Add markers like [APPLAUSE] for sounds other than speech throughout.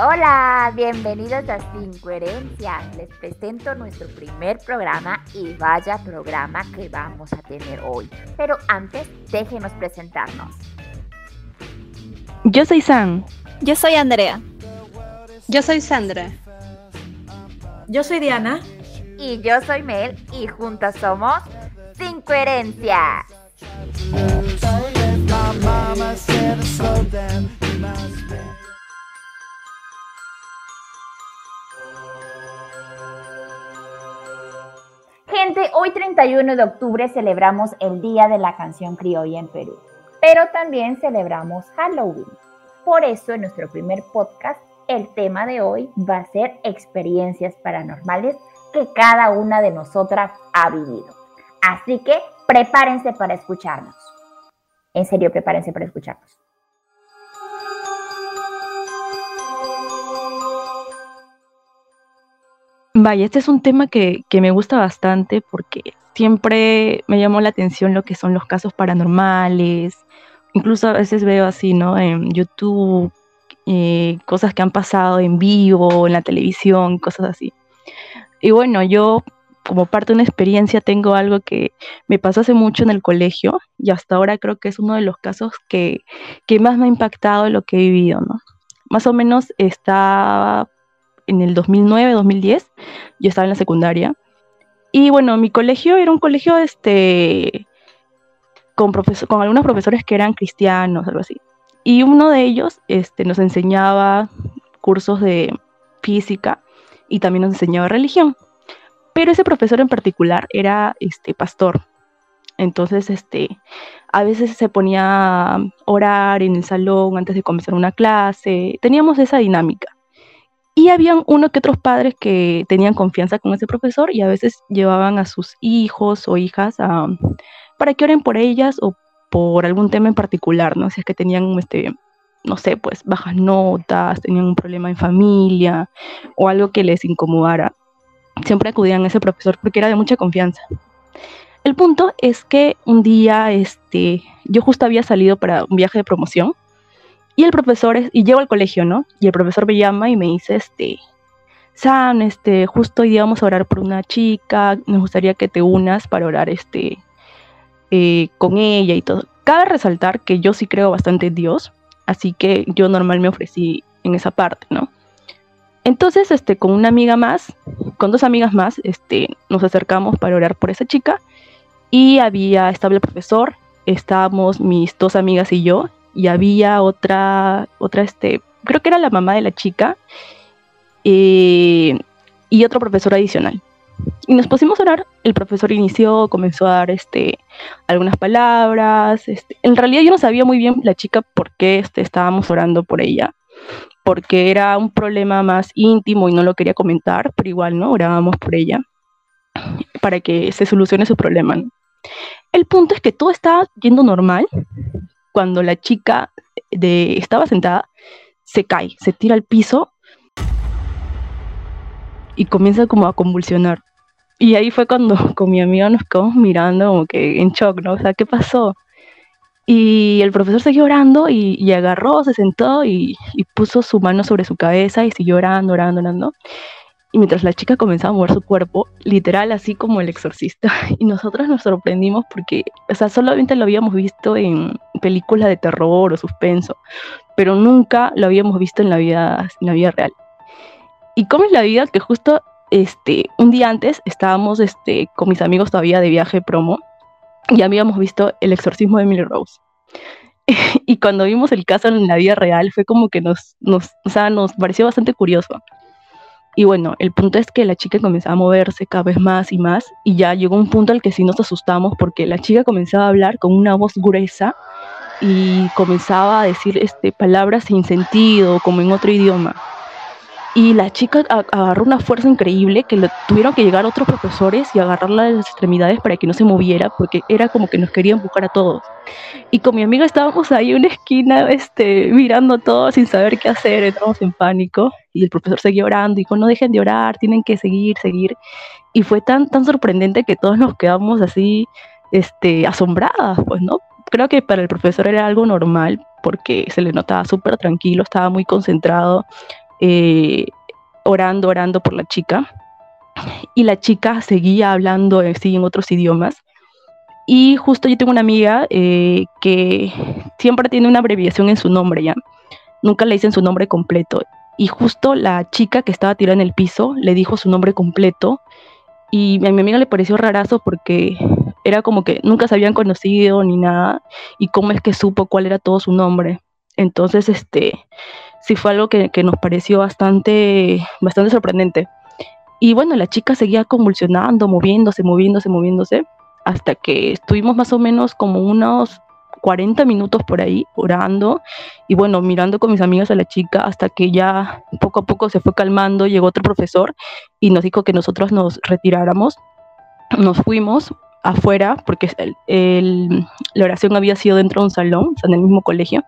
Hola, bienvenidos a Sin Coherencia. Les presento nuestro primer programa y vaya programa que vamos a tener hoy. Pero antes, déjenos presentarnos. Yo soy Sam. Yo soy Andrea. Yo soy Sandra. Yo soy Diana. Y yo soy Mel y juntas somos Sin Coherencia. Gente, hoy 31 de octubre celebramos el Día de la Canción Criolla en Perú, pero también celebramos Halloween. Por eso en nuestro primer podcast el tema de hoy va a ser experiencias paranormales que cada una de nosotras ha vivido. Así que prepárense para escucharnos. En serio, prepárense para escucharnos. Vaya, este es un tema que, me gusta bastante porque siempre me llamó la atención lo que son los casos paranormales. Incluso a veces veo así, ¿no? En YouTube, eh, cosas que han pasado en vivo, en la televisión, cosas así. Y bueno, yo como parte de una experiencia tengo algo que me pasó hace mucho en el colegio y hasta ahora creo que es uno de los casos que, que más me ha impactado lo que he vivido. Más o menos estaba en el 2009, 2010, yo estaba en la secundaria. Y bueno, mi colegio era un colegio este, con, con algunos profesores que eran cristianos, algo así. Y uno de ellos este, nos enseñaba cursos de física y también nos enseñaba religión. Pero ese profesor en particular era este, pastor. Entonces, este, a veces se ponía a orar en el salón antes de comenzar una clase. Teníamos esa dinámica. Y habían uno que otros padres que tenían confianza con ese profesor y a veces llevaban a sus hijos o hijas para que oren por ellas o por algún tema en particular, ¿no? Si es que tenían, este, no sé, pues bajas notas, tenían un problema en familia o algo que les incomodara. Siempre acudían a ese profesor porque era de mucha confianza. El punto es que un día, este, yo justo había salido para un viaje de promoción y el profesor, y llego al colegio, ¿no? Y el profesor me llama y me dice, este, Sam, este, justo hoy día vamos a orar por una chica, nos gustaría que te unas para orar, este, eh, con ella y todo. Cabe resaltar que yo sí creo bastante en Dios, así que yo normal me ofrecí en esa parte, ¿no? Entonces, este, con una amiga más, con dos amigas más, este, nos acercamos para orar por esa chica y había, estaba el profesor, estábamos mis dos amigas y yo, y había otra, otra, este, creo que era la mamá de la chica, eh, y otro profesor adicional. Y nos pusimos a orar, el profesor inició, comenzó a dar este, algunas palabras, este, en realidad yo no sabía muy bien la chica por qué este, estábamos orando por ella, porque era un problema más íntimo y no lo quería comentar, pero igual, ¿no? Orábamos por ella para que se solucione su problema. El punto es que todo estaba yendo normal, cuando la chica de, estaba sentada, se cae, se tira al piso y comienza como a convulsionar. Y ahí fue cuando [LAUGHS] con mi amiga nos quedamos mirando como que en shock, ¿no? O sea, ¿qué pasó? Y el profesor siguió orando y, agarró, se sentó y, y, puso su mano sobre su cabeza y siguió orando, orando, orando y mientras la chica comenzaba a mover su cuerpo, literal así como el exorcista. [LAUGHS] Y nosotros nos sorprendimos porque, o sea, solamente lo habíamos visto en películas de terror o suspenso, pero nunca lo habíamos visto en la vida, en la vida real. Y cómo es la vida que justo este, un día antes estábamos este, con mis amigos todavía de viaje promo y habíamos visto el exorcismo de Emily Rose. [LAUGHS] y cuando vimos el caso en la vida real fue como que nos, nos, o sea, nos pareció bastante curioso y bueno, el punto es que la chica comenzaba a moverse cada vez más y más y ya llegó un punto al que sí nos asustamos porque la chica comenzaba a hablar con una voz gruesa y comenzaba a decir este, palabras sin sentido, como en otro idioma. Y la chica agarró una fuerza increíble que le tuvieron que llegar otros profesores y agarrarla de las extremidades para que no se moviera, porque era como que nos quería empujar a todos. Y con mi amiga estábamos ahí en una esquina, este, mirando todo sin saber qué hacer, entramos en pánico. Y el profesor seguía orando, dijo, no dejen de orar, tienen que seguir, seguir. Y fue tan, tan sorprendente que todos nos quedamos así, este, asombradas, pues, ¿no? creo que para el profesor era algo normal porque se le notaba súper tranquilo, estaba muy concentrado, eh, orando, orando por la chica. Y la chica seguía hablando así en otros idiomas. Y justo yo tengo una amiga eh, que siempre tiene una abreviación en su nombre ya. Nunca le dicen su nombre completo. Y justo la chica que estaba tirada en el piso le dijo su nombre completo. Y a mi amiga le pareció rarazo porque era como que nunca se habían conocido ni nada. Y cómo es que supo cuál era todo su nombre. Entonces, este, sí fue algo que, nos pareció bastante, bastante sorprendente. Y bueno, la chica seguía convulsionando, moviéndose, moviéndose, moviéndose, hasta que estuvimos más o menos como unos 40 minutos por ahí orando y bueno, mirando con mis amigas a la chica hasta que ya poco a poco se fue calmando, llegó otro profesor y nos dijo que nosotros nos retiráramos. Nos fuimos afuera porque la oración había sido dentro de un salón, en el mismo colegio.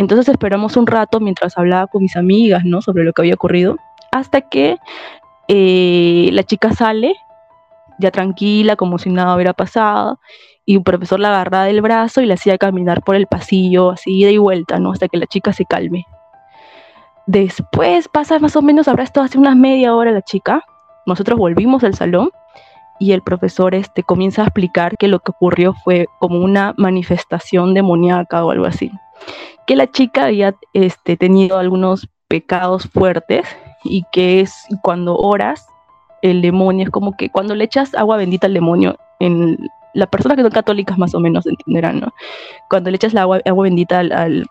Entonces esperamos un rato mientras hablaba con mis amigas, ¿no? Sobre lo que había ocurrido, hasta que eh, la chica sale, ya tranquila, como si nada hubiera pasado, y un profesor la agarraba del brazo y la hacía caminar por el pasillo, así ida y vuelta, ¿no? Hasta que la chica se calme. Después pasa más o menos, habrá estado hace unas media hora la chica, nosotros volvimos al salón y el profesor este, comienza a explicar que lo que ocurrió fue como una manifestación demoníaca o algo así que la chica había este, tenido algunos pecados fuertes y que es cuando oras, el demonio es como que cuando le echas agua bendita al demonio, en las personas que son católicas más o menos entenderán, ¿no? Cuando le echas la agua, agua bendita al,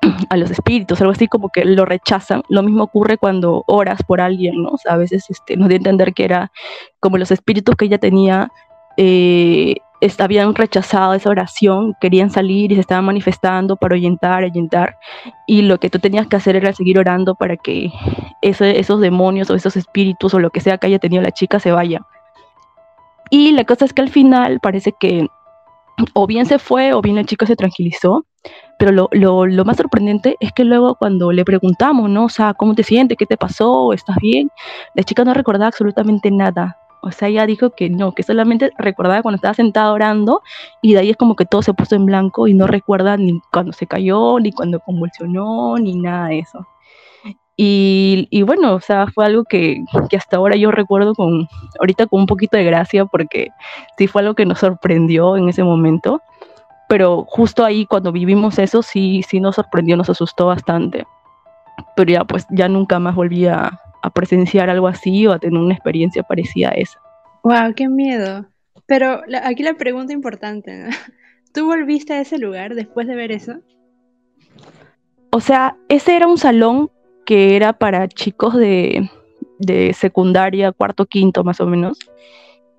[CLEARS THROAT] a los espíritus, algo así como que lo rechazan. Lo mismo ocurre cuando oras por alguien, ¿no? O sea, a veces este, nos dio a entender que era como los espíritus que ella tenía eh, habían rechazado esa oración, querían salir y se estaban manifestando para ahuyentar, ahuyentar, y lo que tú tenías que hacer era seguir orando para que esos demonios o esos espíritus o lo que sea que haya tenido la chica se vaya. Y la cosa es que al final parece que o bien se fue o bien la chica se tranquilizó, pero lo, lo, lo, más sorprendente es que luego cuando le preguntamos, ¿no? O sea, ¿cómo te sientes? ¿Qué te pasó? ¿Estás bien? La chica no recordaba absolutamente nada. O sea, ella dijo que no, que solamente recordaba cuando estaba sentada orando y de ahí es como que todo se puso en blanco y no recuerda ni cuando se cayó, ni cuando convulsionó, ni nada de eso. Y, y bueno, o sea, fue algo que, que, hasta ahora yo recuerdo con, ahorita con un poquito de gracia porque sí fue algo que nos sorprendió en ese momento. Pero justo ahí cuando vivimos eso sí, sí nos sorprendió, nos asustó bastante. Pero ya pues ya nunca más volví a, a presenciar algo así o a tener una experiencia parecida a esa. ¡Wow! ¡Qué miedo! Pero aquí la pregunta importante, [LAUGHS] ¿tú volviste a ese lugar después de ver eso? O sea, ese era un salón que era para chicos de, de secundaria, cuarto, quinto más o menos.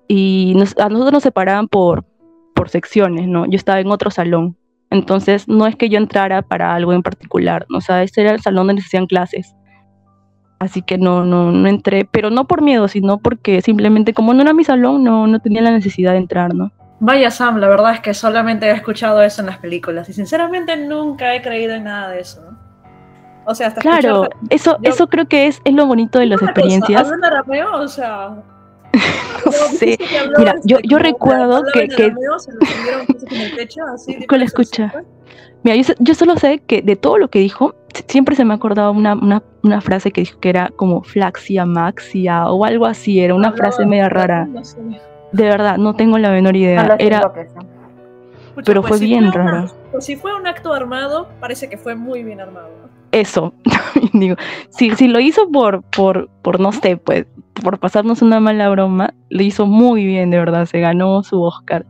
Y a nosotros nos separaban por, por secciones, ¿no? Yo estaba en otro salón. Entonces, no es que yo entrara para algo en particular, ¿no? o sea, ese era el salón donde se hacían clases. Así que no, no, no entré, pero no por miedo, sino porque simplemente como no era mi salón, no, no tenía la necesidad de entrar, ¿no? Vaya Sam, la verdad es que solamente he escuchado eso en las películas y sinceramente nunca he creído en nada de eso. O sea, hasta Claro, eso, eso creo que es, es lo bonito de las experiencias. Cosa, arameo? O sea... [LAUGHS] sí. Mira, yo, yo recuerdo que... que... Con la escucha. Mira, yo, yo, solo sé que de todo lo que dijo, siempre se me ha acordado una, una, una, frase que dijo que era como flaxia maxia o algo así, era una frase media rara. De verdad, no tengo la menor idea. era, pero pues fue bien raro. Pues si fue un acto armado, parece que fue muy bien armado. Eso, [LAUGHS] digo, si, si lo hizo por, por, por, no sé, pues, por pasarnos una mala broma, lo hizo muy bien, de verdad, se ganó su Oscar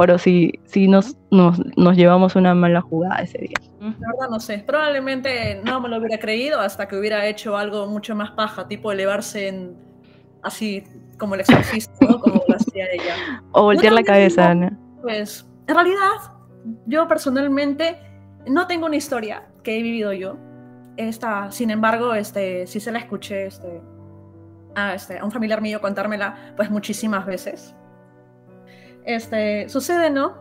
pero sí, sí nos, nos, nos, llevamos una mala jugada ese día. La verdad no sé, probablemente no me lo hubiera creído hasta que hubiera hecho algo mucho más paja, tipo elevarse en así como el exorcista, ¿no? como lo hacía ella. [LAUGHS] O voltear la cabeza, ¿no? Pues, en realidad, yo personalmente no tengo una historia que he vivido yo. Esta, sin embargo, este, sí se la escuché este, a, este, a un familiar mío contármela pues muchísimas veces este, sucede, ¿no?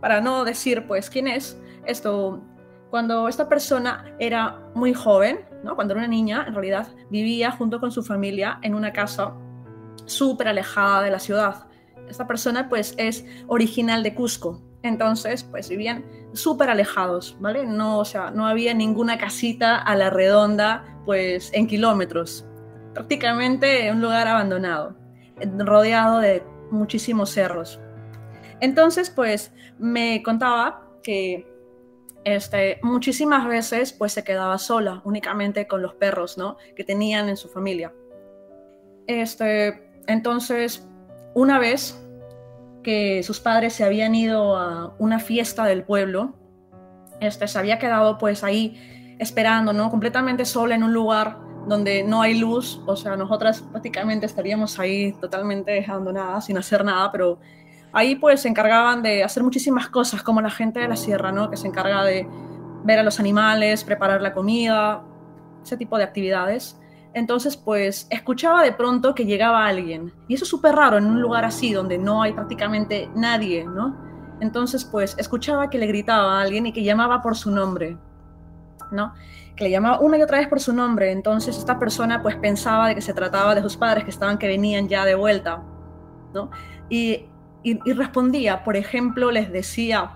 Para no decir, pues, quién es, esto, cuando esta persona era muy joven, ¿no? Cuando era una niña, en realidad, vivía junto con su familia en una casa súper alejada de la ciudad. esta persona pues es original de Cusco. Entonces, pues vivían súper alejados, ¿vale? No, o sea, no había ninguna casita a la redonda, pues en kilómetros. Prácticamente un lugar abandonado, rodeado de muchísimos cerros. Entonces, pues me contaba que este, muchísimas veces pues se quedaba sola, únicamente con los perros, ¿no? Que tenían en su familia. Este, entonces, una vez que sus padres se habían ido a una fiesta del pueblo, este, se había quedado pues ahí esperando, ¿no? Completamente sola en un lugar donde no hay luz, o sea, nosotras prácticamente estaríamos ahí totalmente abandonadas, sin hacer nada, pero ahí pues se encargaban de hacer muchísimas cosas, como la gente de la sierra, ¿no? Que se encarga de ver a los animales, preparar la comida, ese tipo de actividades. Entonces, pues escuchaba de pronto que llegaba alguien. Y eso es súper raro en un lugar así, donde no hay prácticamente nadie, ¿no? Entonces, pues escuchaba que le gritaba a alguien y que llamaba por su nombre, ¿no? Que le llamaba una y otra vez por su nombre. Entonces, esta persona pues pensaba de que se trataba de sus padres que estaban, que venían ya de vuelta, ¿no? Y, y, respondía, por ejemplo, les decía,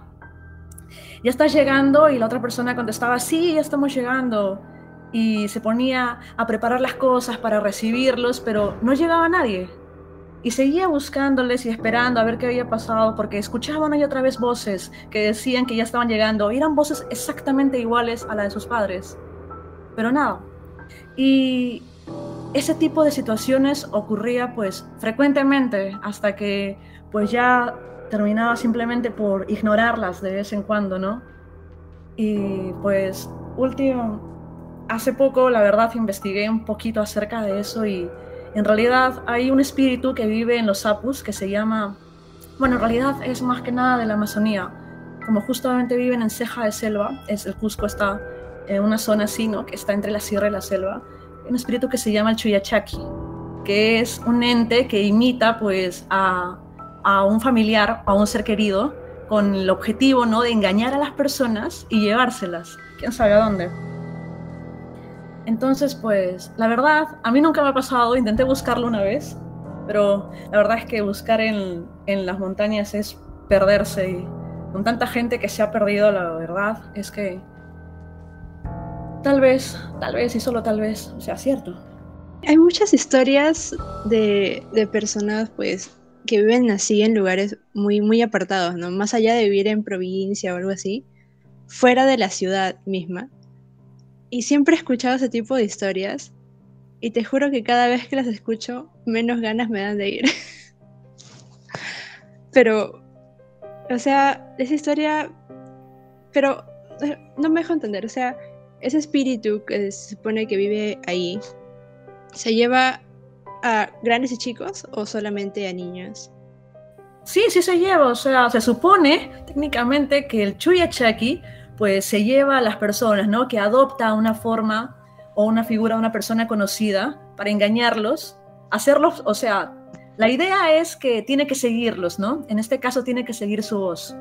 ya estás llegando y la otra persona contestaba, sí, ya estamos llegando y se ponía a preparar las cosas para recibirlos, pero no llegaba nadie. Y seguía buscándoles y esperando a ver qué había pasado, porque escuchaba una y otra vez voces que decían que ya estaban llegando, eran voces exactamente iguales a las de sus padres. Pero nada. Y ese tipo de situaciones ocurría pues frecuentemente hasta que pues ya terminaba simplemente por ignorarlas de vez en cuando, ¿no? Y pues último, hace poco, la verdad, investigué un poquito acerca de eso y en realidad hay un espíritu que vive en los apus que se llama, bueno, en realidad es más que nada de la Amazonía. Como justamente viven en ceja de selva, es, el Cusco está en una zona así, ¿no? Que está entre la sierra y la selva. Un espíritu que se llama el Chuyachaki, que es un ente que imita pues a, a un familiar, a un ser querido, con el objetivo, ¿no? De engañar a las personas y llevárselas. ¿Quién sabe a dónde? Entonces, pues, la verdad, a mí nunca me ha pasado, intenté buscarlo una vez, pero la verdad es que buscar en, en las montañas es perderse y con tanta gente que se ha perdido, la verdad es que tal vez, tal vez y solo tal vez sea cierto. Hay muchas historias de, de personas, pues, que viven así en lugares muy, muy apartados, ¿no? Más allá de vivir en provincia o algo así, fuera de la ciudad misma y siempre he escuchado ese tipo de historias y te juro que cada vez que las escucho, menos ganas me dan de ir. [LAUGHS] pero, o sea, esa historia, pero no me dejo entender, o sea, ese espíritu que se supone que vive ahí, ¿se lleva a grandes y chicos o solamente a niños? Sí, sí se lleva, o sea, se supone técnicamente que el Chuyachaki pues se lleva a las personas, ¿no? Que adopta una forma o una figura de una persona conocida para engañarlos, hacerlos, o sea, la idea es que tiene que seguirlos, ¿no? En este caso tiene que seguir su voz.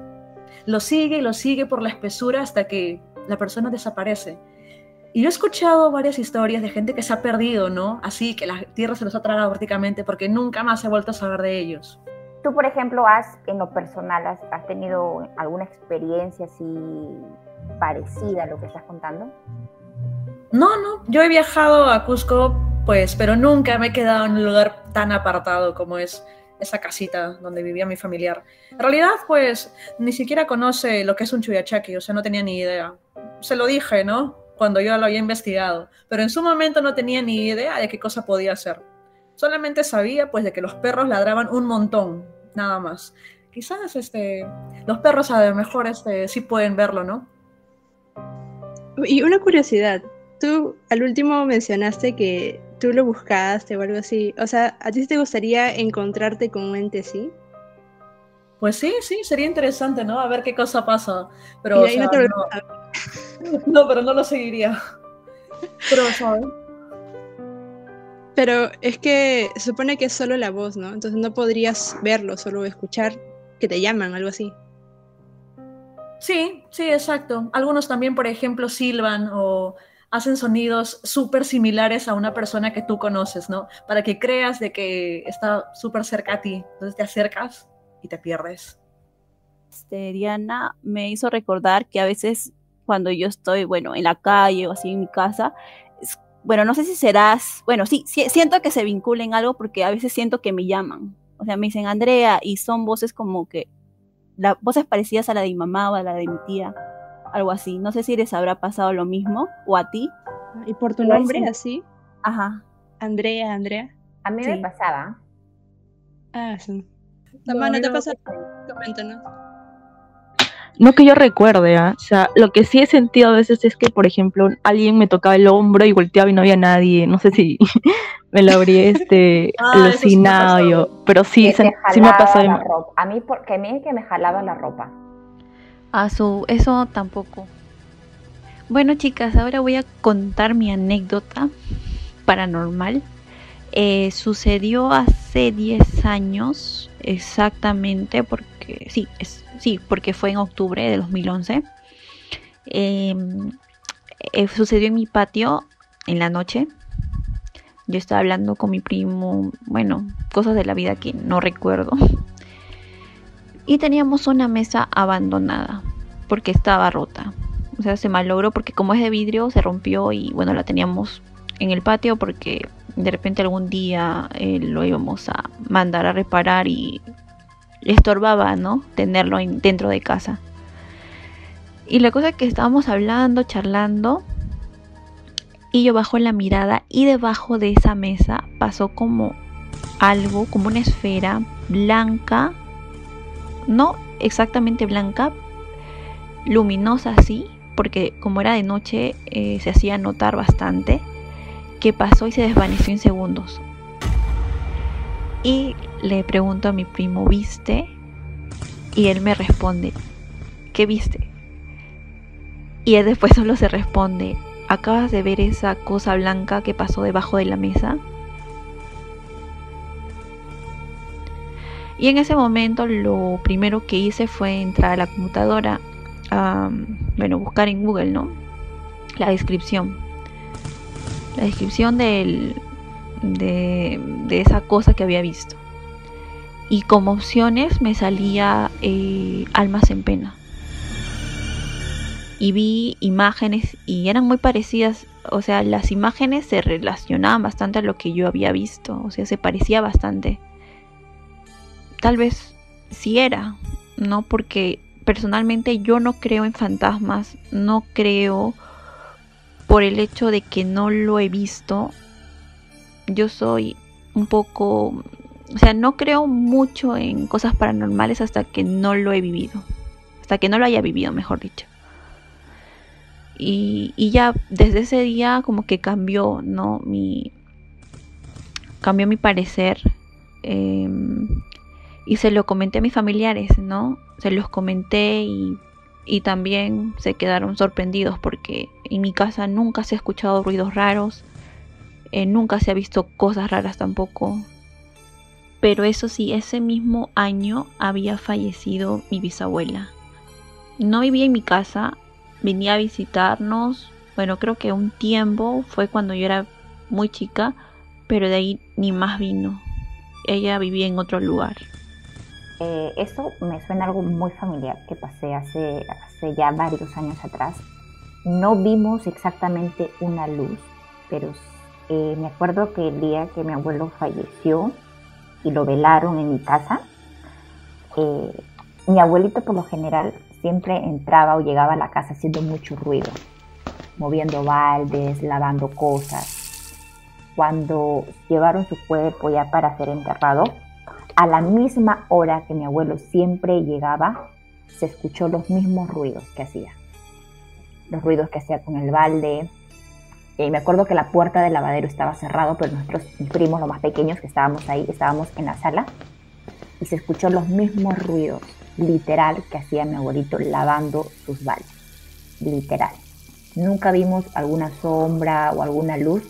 Lo sigue y lo sigue por la espesura hasta que la persona desaparece. Y yo he escuchado varias historias de gente que se ha perdido, ¿no? Así que la tierra se los ha tragado prácticamente porque nunca más se ha vuelto a saber de ellos. Tú, por ejemplo, has, en lo personal, has, has tenido alguna experiencia así parecida a lo que estás contando? No, no, yo he viajado a Cusco, pues, pero nunca me he quedado en un lugar tan apartado como es esa casita donde vivía mi familiar. En realidad, pues, ni siquiera conoce lo que es un chuyachaki, o sea, no tenía ni idea. Se lo dije, ¿no? Cuando yo lo había investigado, pero en su momento no tenía ni idea de qué cosa podía ser. Solamente sabía, pues, de que los perros ladraban un montón, nada más. Quizás, este, los perros a lo mejor, este, sí pueden verlo, ¿no? Y una curiosidad, tú al último mencionaste que tú lo buscaste o algo así. O sea, ¿a ti te gustaría encontrarte con un ente así? Pues sí, sí, sería interesante, ¿no? A ver qué cosa pasa. Pero, no, no, pero no lo seguiría. Pero, ¿sabes? Pero es que se supone que es solo la voz, ¿no? Entonces no podrías verlo, solo escuchar que te llaman, algo así. Sí, sí, exacto. Algunos también, por ejemplo, silban o hacen sonidos súper similares a una persona que tú conoces, ¿no? Para que creas de que está súper cerca a ti. Entonces te acercas y te pierdes. Este, Diana me hizo recordar que a veces cuando yo estoy, bueno, en la calle o así en mi casa, bueno, no sé si serás, bueno, sí, siento que se vinculen algo porque a veces siento que me llaman. O sea, me dicen Andrea y son voces como que, la, voces parecidas a la de mi mamá o a la de mi tía, algo así. No sé si les habrá pasado lo mismo o a ti. ¿Y por tu nombre así? Ajá. Andrea, Andrea. A mí me pasaba. Ah, sí. Mamá, ¿no te pasa? Coméntanos. No que yo recuerde, ¿ah? o sea, lo que sí he sentido a veces es que, por ejemplo, alguien me tocaba el hombro y volteaba y no había nadie. No sé si [LAUGHS] me lo habría este, [LAUGHS] ah, alucinado yo, pero sí, sí me pasó. A mí, porque a mí es que me jalaba la ropa. A su, eso tampoco. Bueno, chicas, ahora voy a contar mi anécdota paranormal. Eh, sucedió hace 10 años exactamente, porque sí, es sí, porque fue en octubre de 2011. Em, eh, sucedió en mi patio en la noche. Yo estaba hablando con mi primo, bueno, cosas de la vida que no recuerdo. Y teníamos una mesa abandonada porque estaba rota. O sea, se malogró porque como es de vidrio se rompió y bueno, la teníamos en el patio porque de repente algún día eh, lo íbamos a mandar a reparar y le estorbaba, ¿no? Tenerlo dentro de casa. Y la cosa es que estábamos hablando, charlando, y yo bajo la mirada y debajo de esa mesa pasó como algo, como una esfera blanca, no exactamente blanca, luminosa así, porque como era de noche eh, se hacía notar bastante, que pasó y se desvaneció en segundos. Y le pregunto a mi primo, ¿viste? Y él me responde, ¿qué viste? Y él después solo se responde, ¿acabas de ver esa cosa blanca que pasó debajo de la mesa? Y en ese momento lo primero que hice fue entrar a la computadora, bueno, buscar en Google, ¿no? La descripción. La descripción del, de, esa cosa que había visto. Y como opciones me salía eh, Almas en Pena. Y vi imágenes y eran muy parecidas, o sea, las imágenes se relacionaban bastante a lo que yo había visto, o sea, se parecía bastante. Tal vez sí era, ¿no? Porque personalmente yo no creo en fantasmas, no creo por el hecho de que no lo he visto, yo soy un poco, o sea, no creo mucho en cosas paranormales hasta que no lo he vivido, hasta que no lo haya vivido, mejor dicho. Y, ya desde ese día como que cambió, ¿no? Mi, cambió mi parecer. Em, y se lo comenté a mis familiares, ¿no? Se los comenté y, y también se quedaron sorprendidos porque en mi casa nunca se ha escuchado ruidos raros, eh, nunca se ha visto cosas raras tampoco. Pero eso sí, ese mismo año había fallecido mi bisabuela. No vivía en mi casa, venía a visitarnos. Bueno, creo que un tiempo fue cuando yo era muy chica, pero de ahí ni más vino. Ella vivía en otro lugar. Eh, eso me suena algo muy familiar que pasé hace, hace ya varios años atrás. No vimos exactamente una luz, pero eh, me acuerdo que el día que mi abuelo falleció y lo velaron en mi casa, eh, mi abuelito por lo general siempre entraba o llegaba a la casa haciendo mucho ruido, moviendo baldes, lavando cosas. Cuando llevaron su cuerpo ya para ser enterrado, a la misma hora que mi abuelo siempre llegaba, se escuchó los mismos ruidos que hacía. Los ruidos que hacía con el balde, me acuerdo que la puerta del lavadero estaba cerrada, pero mis primos, los más pequeños que estábamos ahí, estábamos en la sala y se escuchó los mismos ruidos, literal, que hacía mi abuelito lavando sus baldes. Literal. Nunca vimos alguna sombra o alguna luz,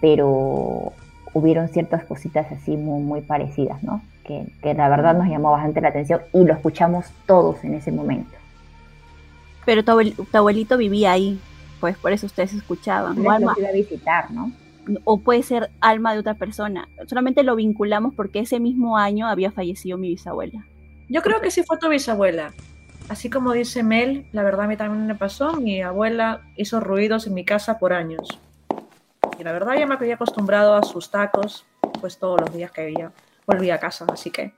pero hubieron ciertas cositas así muy, muy parecidas, ¿no? Que, que la verdad nos llamó bastante la atención y lo escuchamos todos en ese momento. Pero tu, abuelito vivía ahí. Pues por eso ustedes escuchaban. O alma, iba a visitar, ¿no? O puede ser alma de otra persona. Solamente lo vinculamos porque ese mismo año había fallecido mi bisabuela. Yo creo que sí fue tu bisabuela. Así como dice Mel, la verdad a mí también me pasó. Mi abuela hizo ruidos en mi casa por años. Y la verdad ya me había acostumbrado a sus tacos, pues todos los días que ella volvía a casa. Así que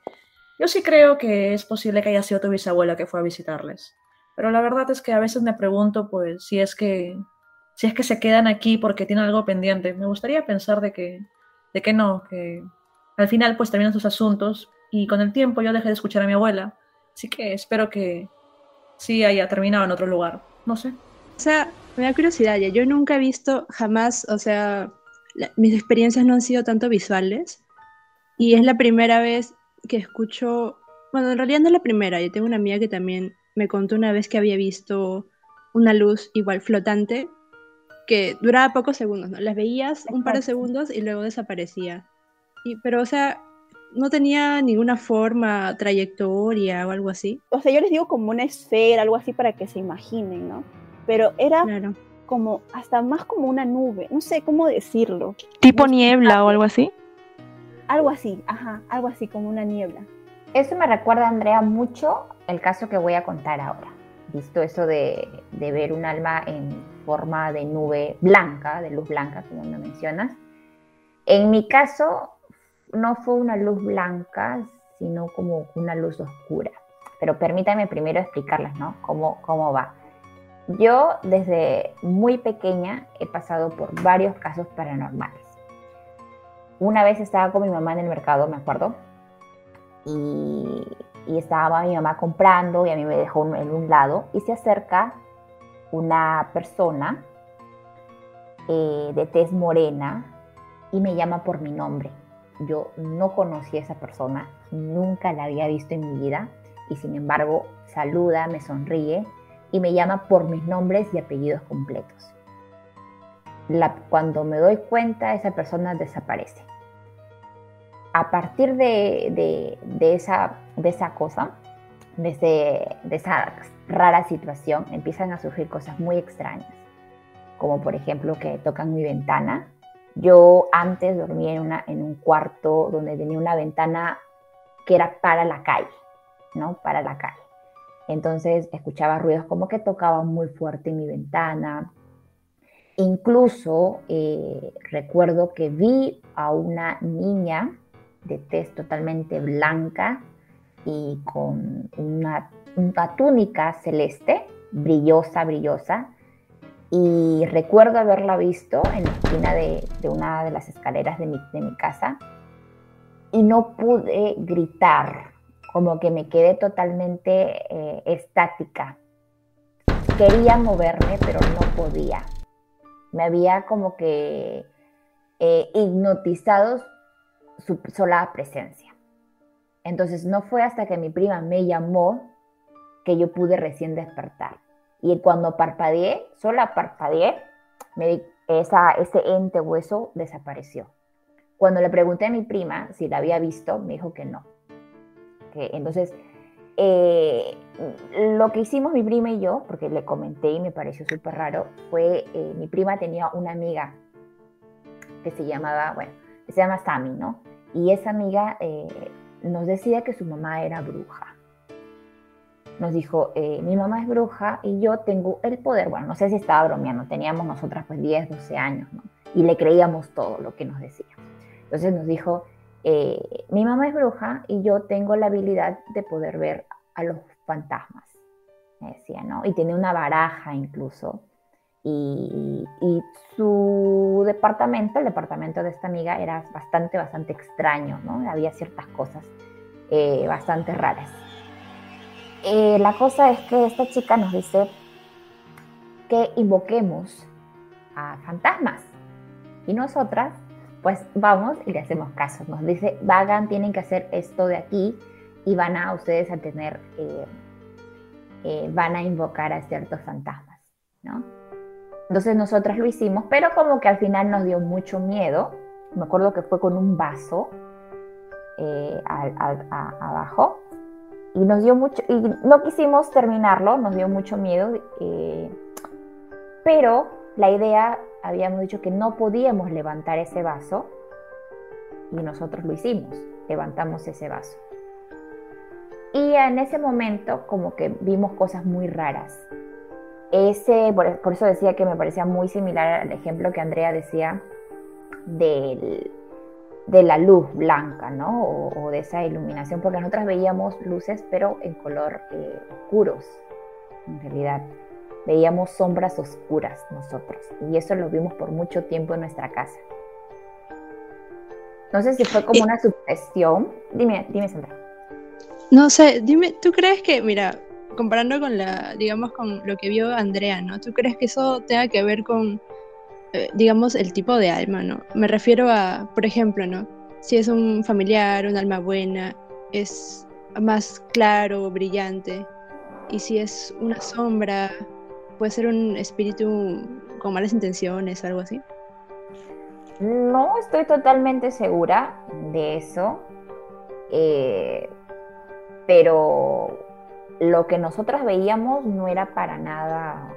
yo sí creo que es posible que haya sido tu bisabuela que fue a visitarles. Pero la verdad es que a veces me pregunto, pues, si es que, si es que se quedan aquí porque tienen algo pendiente. Me gustaría pensar de que, de que no, que al final pues terminan sus asuntos y con el tiempo yo dejé de escuchar a mi abuela. Así que espero que sí haya terminado en otro lugar. No sé. O sea, me da curiosidad, yo nunca he visto jamás, o sea, mis experiencias no han sido tanto visuales y es la primera vez que escucho, bueno, en realidad no es la primera, yo tengo una amiga que también me contó una vez que había visto una luz igual flotante que duraba pocos segundos, ¿no? Las veías un par de segundos y luego desaparecía. Y, pero, o sea, no tenía ninguna forma, trayectoria o algo así. O sea, yo les digo como una esfera, algo así para que se imaginen, ¿no? Pero era como, hasta más como una nube, no sé cómo decirlo. ¿Tipo niebla o algo así? Algo así, ajá, algo así como una niebla. Eso me recuerda, Andrea, mucho el caso que voy a contar ahora. Visto eso de, ver un alma en forma de nube blanca, de luz blanca, como me mencionas. En mi caso, no fue una luz blanca, sino como una luz oscura. Pero permítanme primero explicarles, ¿no? Cómo, cómo va. Yo desde muy pequeña he pasado por varios casos paranormales. Una vez estaba con mi mamá en el mercado, me acuerdo, y, estaba mi mamá comprando y a mí me dejó en un lado y se acerca una persona eh, de tez morena y me llama por mi nombre. Yo no conocí a esa persona, nunca la había visto en mi vida y sin embargo saluda, me sonríe y me llama por mis nombres y apellidos completos. cuando me doy cuenta, esa persona desaparece a partir de, esa, cosa, de, de esa rara situación, empiezan a surgir cosas muy extrañas, como por ejemplo que tocan mi ventana. Yo antes dormía en un cuarto donde tenía una ventana que era para la calle, ¿no? Para la calle. Entonces escuchaba ruidos como que tocaban muy fuerte mi ventana. Incluso eh, recuerdo que vi a una niña de tez totalmente blanca y con una, túnica celeste, brillosa, brillosa. Y recuerdo haberla visto en la esquina de, una de las escaleras de mi, de mi casa y no pude gritar, como que me quedé totalmente eh, estática. Quería moverme, pero no podía. Me había como que eh, hipnotizado su sola presencia. Entonces no fue hasta que mi prima me llamó que yo pude recién despertar. Y cuando parpadeé, sola parpadeé, me esa, ese ente hueso desapareció. Cuando le pregunté a mi prima si la había visto, me dijo que no. Que, entonces, eh, lo que hicimos mi prima y yo, porque le comenté y me pareció súper raro, fue eh, mi prima tenía una amiga que se llamaba, bueno, se llama Sami, ¿no? Y esa amiga eh, nos decía que su mamá era bruja. Nos dijo, eh, mi mamá es bruja y yo tengo el poder. Bueno, no sé si estaba bromeando, teníamos nosotras pues 10, 12 años, ¿no? Y le creíamos todo lo que nos decía. Entonces nos dijo, eh, mi mamá es bruja y yo tengo la habilidad de poder ver a los fantasmas, me decía, ¿no? Y tiene una baraja incluso y, su departamento, el departamento de esta amiga, era bastante, bastante extraño, ¿no? Había ciertas cosas eh, bastante raras. Eh, la cosa es que esta chica nos dice que invoquemos a fantasmas. Y nosotras, pues vamos y le hacemos caso. Nos dice, vagan, tienen que hacer esto de aquí y van a ustedes a tener, eh, van a invocar a ciertos fantasmas, ¿no? Entonces nosotras lo hicimos, pero como que al final nos dio mucho miedo. Me acuerdo que fue con un vaso eh, abajo y nos dio mucho, y no quisimos terminarlo, nos dio mucho miedo. Eh, Pero la idea, habíamos dicho que no podíamos levantar ese vaso y nosotros lo hicimos, levantamos ese vaso. Y en ese momento como que vimos cosas muy raras. Ese, por, eso decía que me parecía muy similar al ejemplo que Andrea decía del, de la luz blanca, ¿no? O, de esa iluminación, porque nosotros veíamos luces, pero en color eh, oscuros, en realidad. Veíamos sombras oscuras nosotros, y eso lo vimos por mucho tiempo en nuestra casa. No sé si fue como una sugestión. Dime, dime, Sandra. No sé, dime, ¿tú crees que, mira, comparando con la, digamos, con lo que vio Andrea, ¿no? ¿Tú crees que eso tenga que ver con eh, digamos, el tipo de alma, ¿no? Me refiero a, por ejemplo, ¿no? Si es un familiar, un alma buena, es más claro, brillante. Y si es una sombra, puede ser un espíritu con malas intenciones algo así. No estoy totalmente segura de eso, eh, pero lo que nosotras veíamos no era para nada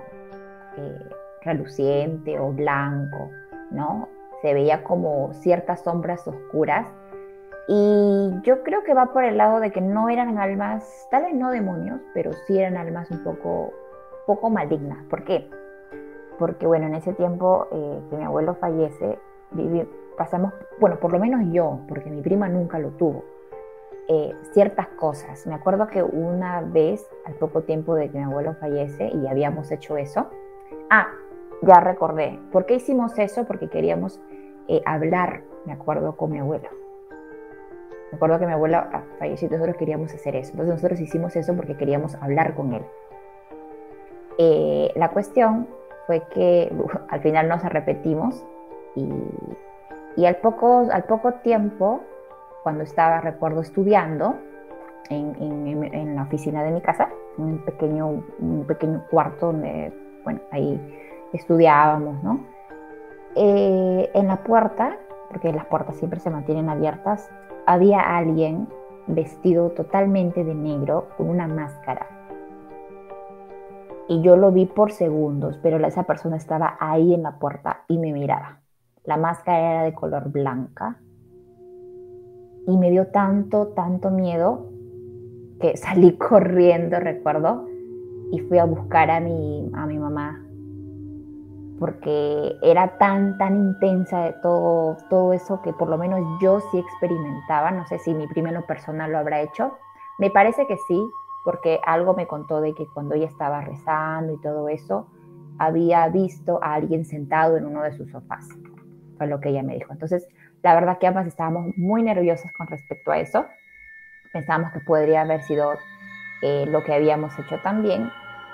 eh, reluciente o blanco, ¿no? Se veía como ciertas sombras oscuras. Y yo creo que va por el lado de que no eran almas, tal vez no demonios, pero sí eran almas un poco, poco malignas. ¿Por qué? Porque bueno, en ese tiempo eh, que mi abuelo fallece, pasamos, bueno, por lo menos yo, porque mi prima nunca lo tuvo, eh, ciertas cosas. Me acuerdo que una vez, al poco tiempo de que mi abuelo fallece, y habíamos hecho eso, ah, ya recordé. ¿Por qué hicimos eso? Porque queríamos eh, hablar, me acuerdo, con mi abuelo. Me acuerdo que mi abuela ah, falleció y nosotros queríamos hacer eso. Entonces nosotros hicimos eso porque queríamos hablar con él. Eh, la cuestión fue que [LAUGHS] al final nos arrepentimos y, al, poco, al poco tiempo, cuando estaba, recuerdo, estudiando en, la oficina de mi casa, un pequeño, un pequeño cuarto donde, bueno, ahí estudiábamos, ¿no? Eh, en la puerta, porque las puertas siempre se mantienen abiertas, había alguien vestido totalmente de negro con una máscara. Y yo lo vi por segundos, pero esa persona estaba ahí en la puerta y me miraba. La máscara era de color blanca y me dio tanto, tanto miedo que salí [LAUGHS] corriendo, recuerdo, y fui a buscar a mi, a mi mamá. Porque era tan, tan intensa de todo, todo eso que por lo menos yo sí experimentaba, no sé si mi primero personal lo habrá hecho, me parece que sí, porque algo me contó de que cuando ella estaba rezando y todo eso, había visto a alguien sentado en uno de sus sofás, fue lo que ella me dijo. Entonces, la verdad que ambas estábamos muy nerviosas con respecto a eso, pensábamos que podría haber sido eh, lo que habíamos hecho también,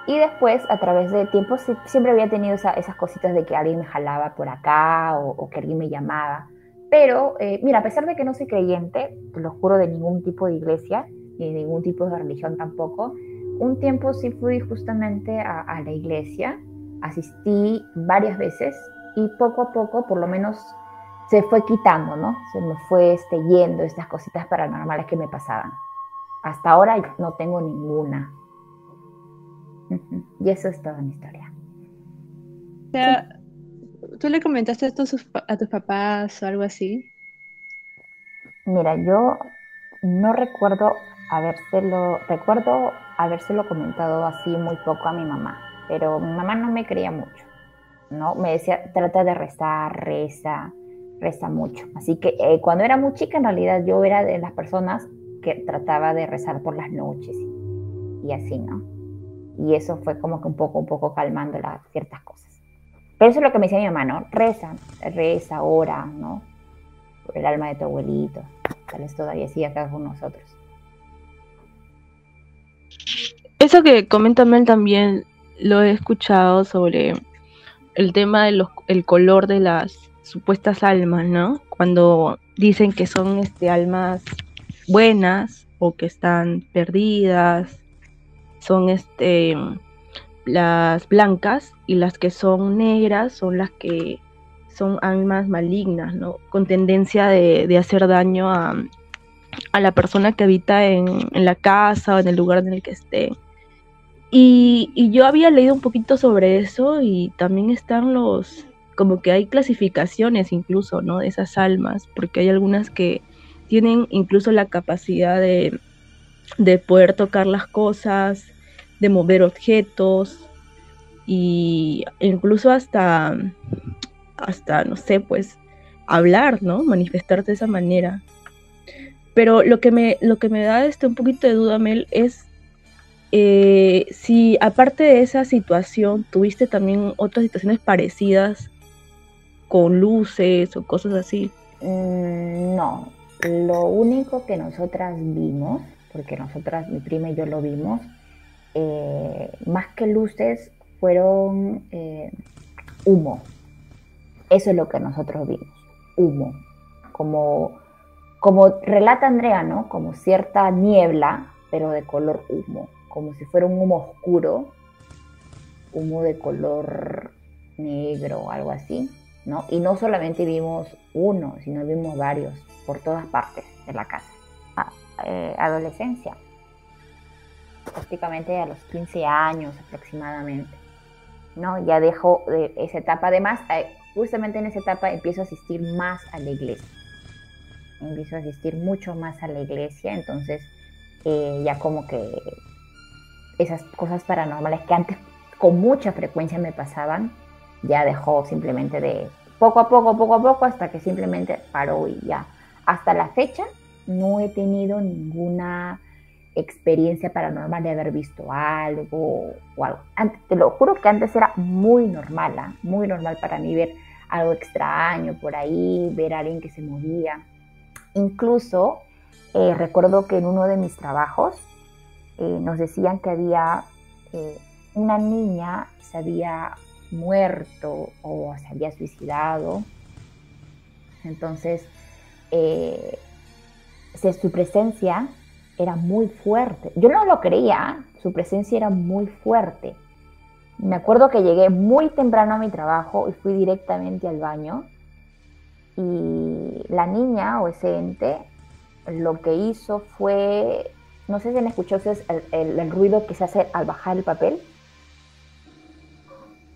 y después, a través del tiempo, siempre había tenido esas cositas de que alguien me jalaba por acá o, que alguien me llamaba. Pero, eh, mira, a pesar de que no soy creyente, te lo juro, de ningún tipo de iglesia, ni de ningún tipo de religión tampoco, un tiempo sí fui justamente a, la iglesia, asistí varias veces y poco a poco, por lo menos, se fue quitando, ¿no? Se me fue este, yendo estas cositas paranormales que me pasaban. Hasta ahora no tengo ninguna. Y eso es toda mi historia. O sea, ¿tú le comentaste esto a tus papás o algo así? Mira, yo no recuerdo habérselo, recuerdo habérselo comentado así muy poco a mi mamá, pero mi mamá no me creía mucho, ¿no? Me decía, trata de rezar, reza, reza mucho. Así que eh, cuando era muy chica, en realidad yo era de las personas que trataba de rezar por las noches y así, ¿no? y eso fue como que un poco, un poco calmando las ciertas cosas. Pero eso es lo que me decía mi mamá, ¿no? Reza, reza, ora, ¿no? Por el alma de tu abuelito. Tal vez todavía sigue acá con nosotros. Eso que comenta Mel también lo he escuchado sobre el tema del el color de las supuestas almas, ¿no? Cuando dicen que son este, almas buenas o que están perdidas son este, las blancas y las que son negras son las que son almas malignas, ¿no? Con tendencia de, hacer daño a, la persona que habita en, la casa o en el lugar en el que esté. Y, y, yo había leído un poquito sobre eso y también están los, como que hay clasificaciones incluso, ¿no? De esas almas, porque hay algunas que tienen incluso la capacidad de, de poder tocar las cosas, de mover objetos y incluso hasta, hasta, no sé, pues hablar, ¿no? Manifestarte de esa manera. Pero lo que me, lo que me da este un poquito de duda, Mel, es eh, si aparte de esa situación tuviste también otras situaciones parecidas con luces o cosas así. Mm, no, lo único que nosotras vimos, porque nosotras, mi prima y yo lo vimos, eh, más que luces fueron eh, humo. Eso es lo que nosotros vimos, humo. Como, como relata Andrea, ¿no? Como cierta niebla, pero de color humo como si fuera un humo oscuro, humo de color negro o algo así, Y no solamente vimos uno, sino vimos varios por todas partes de la casa. Eh, adolescencia, prácticamente a los 15 años aproximadamente, ¿no? Ya dejo de esa etapa, además, eh, justamente en esa etapa empiezo a asistir más a la iglesia, empiezo a asistir mucho más a la iglesia, entonces eh, ya como que esas cosas paranormales que antes con mucha frecuencia me pasaban, ya dejó simplemente de poco a poco, poco a poco, hasta que simplemente paró y ya. Hasta la fecha no he tenido ninguna experiencia paranormal de haber visto algo o algo. te lo juro que antes era muy normal, ¿ah? muy normal para mí ver algo extraño por ahí, ver a alguien que se movía. Incluso eh, recuerdo que en uno de mis trabajos eh, nos decían que había eh, una niña se había muerto o se había suicidado. Entonces, eh, su presencia era muy fuerte. Yo no lo creía, su presencia era muy fuerte. Me acuerdo que llegué muy temprano a mi trabajo y fui directamente al baño. Y la niña o ese ente lo que hizo fue no sé si han escuchado el, ruido que se hace al bajar el papel.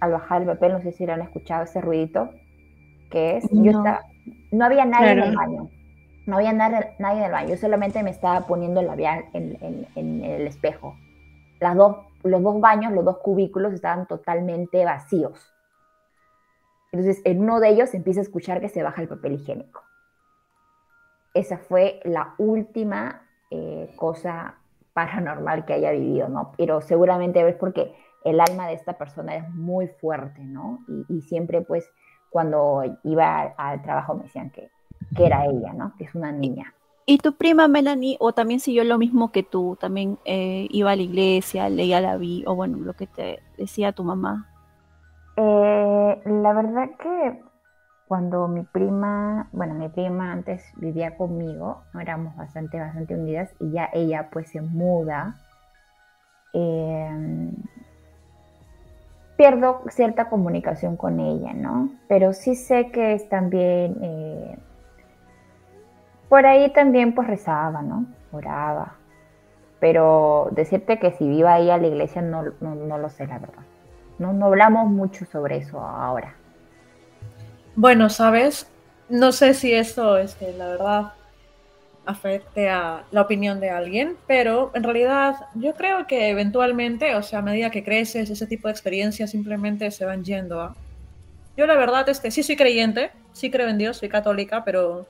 Al bajar el papel, no sé si lo han escuchado ese ruidito que es. No, Yo no había nadie en el baño. No había nadie, nadie, en el baño. Yo solamente me estaba poniendo el labial en, el espejo. Las dos, los dos baños, los dos cubículos estaban totalmente vacíos. Entonces, en uno de ellos empieza a escuchar que se baja el papel higiénico. Esa fue la última eh, cosa paranormal que haya vivido, ¿no? Pero seguramente es porque el alma de esta persona es muy fuerte, ¿no? Y, siempre, pues, cuando iba al, trabajo me decían que, que, era ella, ¿no? Que es una niña. ¿Y tu prima Melanie, o también siguió lo mismo que tú, también eh, iba a la iglesia, leía la Biblia, o bueno, lo que te decía tu mamá? Eh, la verdad que cuando mi prima, bueno, mi prima antes vivía conmigo, no éramos bastante, bastante unidas y ya ella pues se muda, em, pierdo cierta comunicación con ella, ¿no? Pero sí sé que es también, eh, por ahí también pues rezaba, ¿no? Oraba. Pero decirte que si viva ahí a la iglesia no, no, lo sé, la verdad. No, no hablamos mucho sobre eso ahora. Bueno, sabes, no sé si esto, este, la verdad, afecte a la opinión de alguien, pero en realidad yo creo que eventualmente, o sea, a medida que creces, ese tipo de experiencias simplemente se van yendo. a... Yo la verdad, este, sí soy creyente, sí creo en Dios, soy católica, pero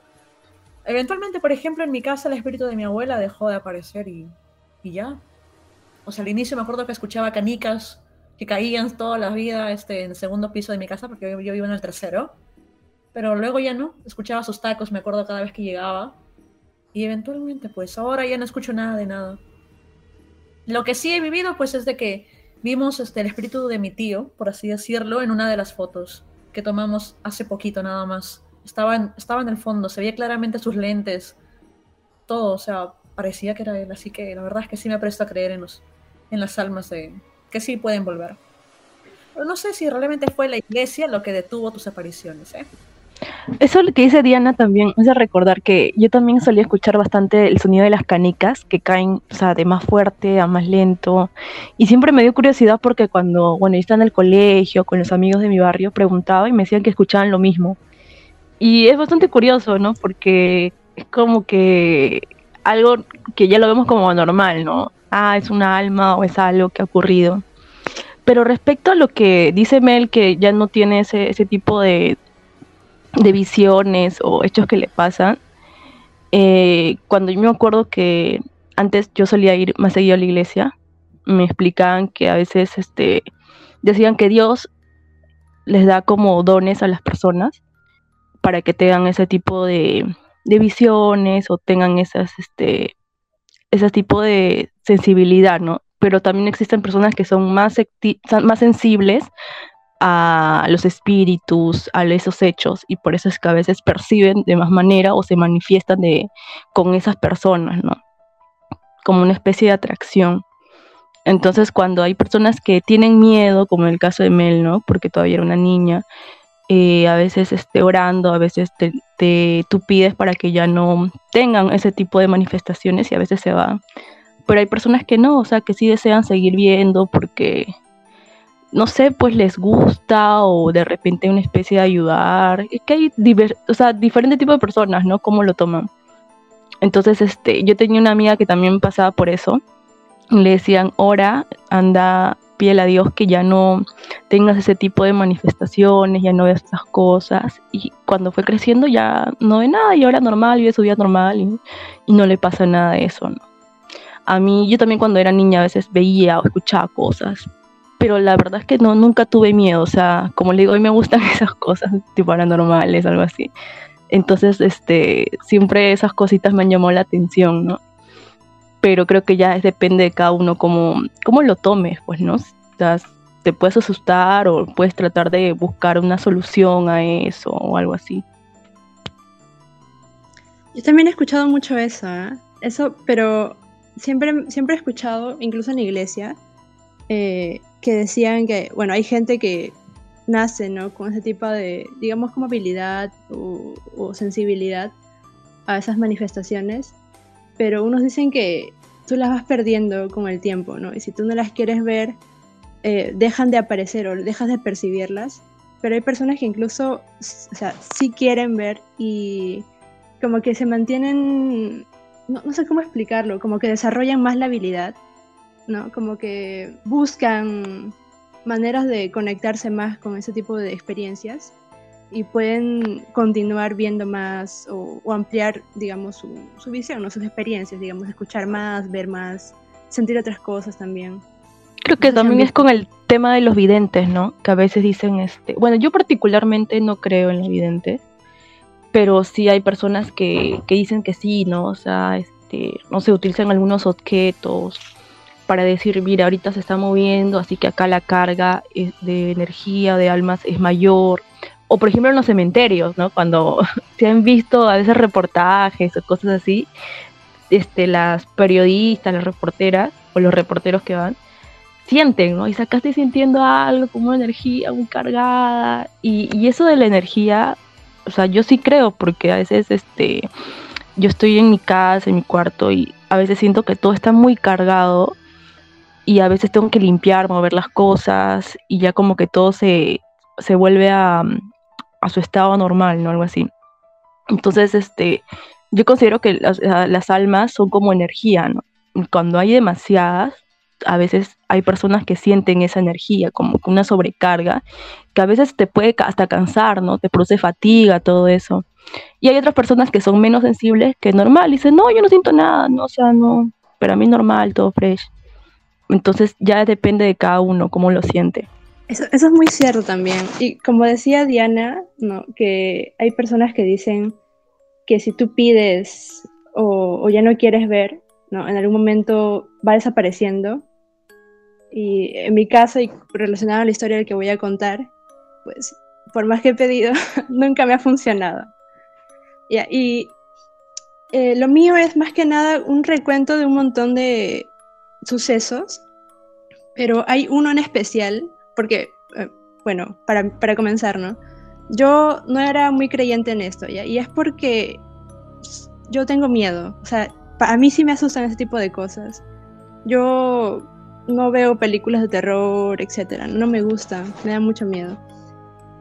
eventualmente, por ejemplo, en mi casa el espíritu de mi abuela dejó de aparecer y, y ya. O sea, al inicio me acuerdo que escuchaba canicas que caían toda la vida este, en el segundo piso de mi casa, porque yo, yo vivo en el tercero pero luego ya no, escuchaba sus tacos, me acuerdo cada vez que llegaba. Y eventualmente, pues ahora ya no escucho nada de nada. Lo que sí he vivido, pues es de que vimos este, el espíritu de mi tío, por así decirlo, en una de las fotos que tomamos hace poquito nada más. Estaba en, en el fondo, se veía claramente sus lentes, todo, o sea, parecía que era él. Así que la verdad es que sí me presto a creer en, los, en las almas de que sí pueden volver. No sé si realmente fue la iglesia lo que detuvo tus apariciones, ¿eh? Eso que dice Diana también es de recordar que yo también solía escuchar bastante el sonido de las canicas que caen, o sea, de más fuerte a más lento. Y siempre me dio curiosidad porque cuando, bueno, yo estaba en el colegio con los amigos de mi barrio, preguntaba y me decían que escuchaban lo mismo. Y es bastante curioso, ¿no? Porque es como que algo que ya lo vemos como normal, ¿no? Ah, es una alma o es algo que ha ocurrido. Pero respecto a lo que dice Mel, que ya no tiene ese, ese tipo de, de visiones o hechos que le pasan, eh, cuando yo me acuerdo que antes yo solía ir más seguido a la iglesia, me explicaban que a veces este, decían que Dios les da como dones a las personas para que tengan ese tipo de, de visiones o tengan esas, este, ese tipo de sensibilidad, ¿no? Pero también existen personas que son más, más sensibles a los espíritus, a esos hechos, y por eso es que a veces perciben de más manera o se manifiestan de, con esas personas, ¿no? Como una especie de atracción. Entonces, cuando hay personas que tienen miedo, como en el caso de Mel, ¿no? Porque todavía era una niña, eh, a veces esté orando, a veces te, tú pides para que ya no tengan ese tipo de manifestaciones y a veces se van. Pero hay personas que no, o sea, que sí desean seguir viendo porque no sé, pues les gusta o de repente una especie de ayudar. Es que hay o sea, diferentes tipos de personas, ¿no? Cómo lo toman. Entonces, este, yo tenía una amiga que también pasaba por eso. Le decían, ora, anda, piel a Dios que ya no tengas ese tipo de manifestaciones, ya no veas esas cosas. Y cuando fue creciendo ya no ve nada y ahora normal, vive su vida normal y, y no le pasa nada de eso, ¿no? A mí, yo también cuando era niña a veces veía o escuchaba cosas, pero la verdad es que no, nunca tuve miedo, o sea, como le digo, mí me gustan [LAUGHS] esas cosas tipo paranormales, algo así. Entonces, este, siempre esas cositas me han llamado la atención, ¿no? Pero creo que ya depende de cada uno cómo, cómo lo tomes, pues, ¿no? O sea, te puedes asustar o puedes tratar de buscar una solución a eso o algo así. Yo también he escuchado mucho eso, ¿eh? Eso, pero siempre, siempre he escuchado, incluso en la iglesia, eh, que decían que, bueno, hay gente que nace, ¿no? Con ese tipo de, digamos, como habilidad o, sensibilidad a esas manifestaciones, pero unos dicen que tú las vas perdiendo con el tiempo, ¿no? Y si tú no las quieres ver, eh, dejan de aparecer o dejas de percibirlas, pero hay personas que incluso, o sea, sí quieren ver y como que se mantienen, no, no sé cómo explicarlo, como que desarrollan más la habilidad ¿no? Como que buscan maneras de conectarse más con ese tipo de experiencias y pueden continuar viendo más o, ampliar, digamos, su, visión, ¿no? sus experiencias, digamos, escuchar más, ver más, sentir otras cosas también. Creo que también es con el tema de los videntes, ¿no? Que a veces dicen, este, bueno, yo particularmente no creo en los videntes, pero sí hay personas que, que dicen que sí, ¿no? O sea, este, no se utilizan algunos objetos para decir, mira, ahorita se está moviendo, así que acá la carga de energía, de almas es mayor. O por ejemplo en los cementerios, ¿no? Cuando [LAUGHS] se han visto a veces reportajes o cosas así, este, las periodistas, las reporteras o los reporteros que van, sienten, ¿no? Y acá estoy sintiendo algo como una energía muy cargada. Y, y, eso de la energía, o sea, yo sí creo, porque a veces este, yo estoy en mi casa, en mi cuarto, y a veces siento que todo está muy cargado y a veces tengo que limpiar, mover las cosas y ya como que todo se, se vuelve a, a, su estado normal, ¿no? Algo así. Entonces, este, yo considero que las, las almas son como energía, ¿no? Cuando hay demasiadas, a veces hay personas que sienten esa energía, como una sobrecarga, que a veces te puede hasta cansar, ¿no? Te produce fatiga, todo eso. Y hay otras personas que son menos sensibles que normal, y dicen, no, yo no siento nada, no, o sea, no, pero a mí normal, todo fresh. Entonces ya depende de cada uno cómo lo siente. Eso, es muy cierto también. Y como decía Diana, ¿no? que hay personas que dicen que si tú pides o, ya no quieres ver, ¿no? en algún momento va desapareciendo. Y en mi caso, y relacionado a la historia que voy a contar, pues por más que he pedido, [LAUGHS] nunca me ha funcionado. y eh, lo mío es más que nada un recuento de un montón de, sucesos, pero hay uno en especial, porque, eh, bueno, para, para, comenzar, ¿no? yo no era muy creyente en esto. Y es porque yo tengo miedo, o sea, a mí sí me asustan ese tipo de cosas. Yo no veo películas de terror, etcétera, no me gusta, me da mucho miedo.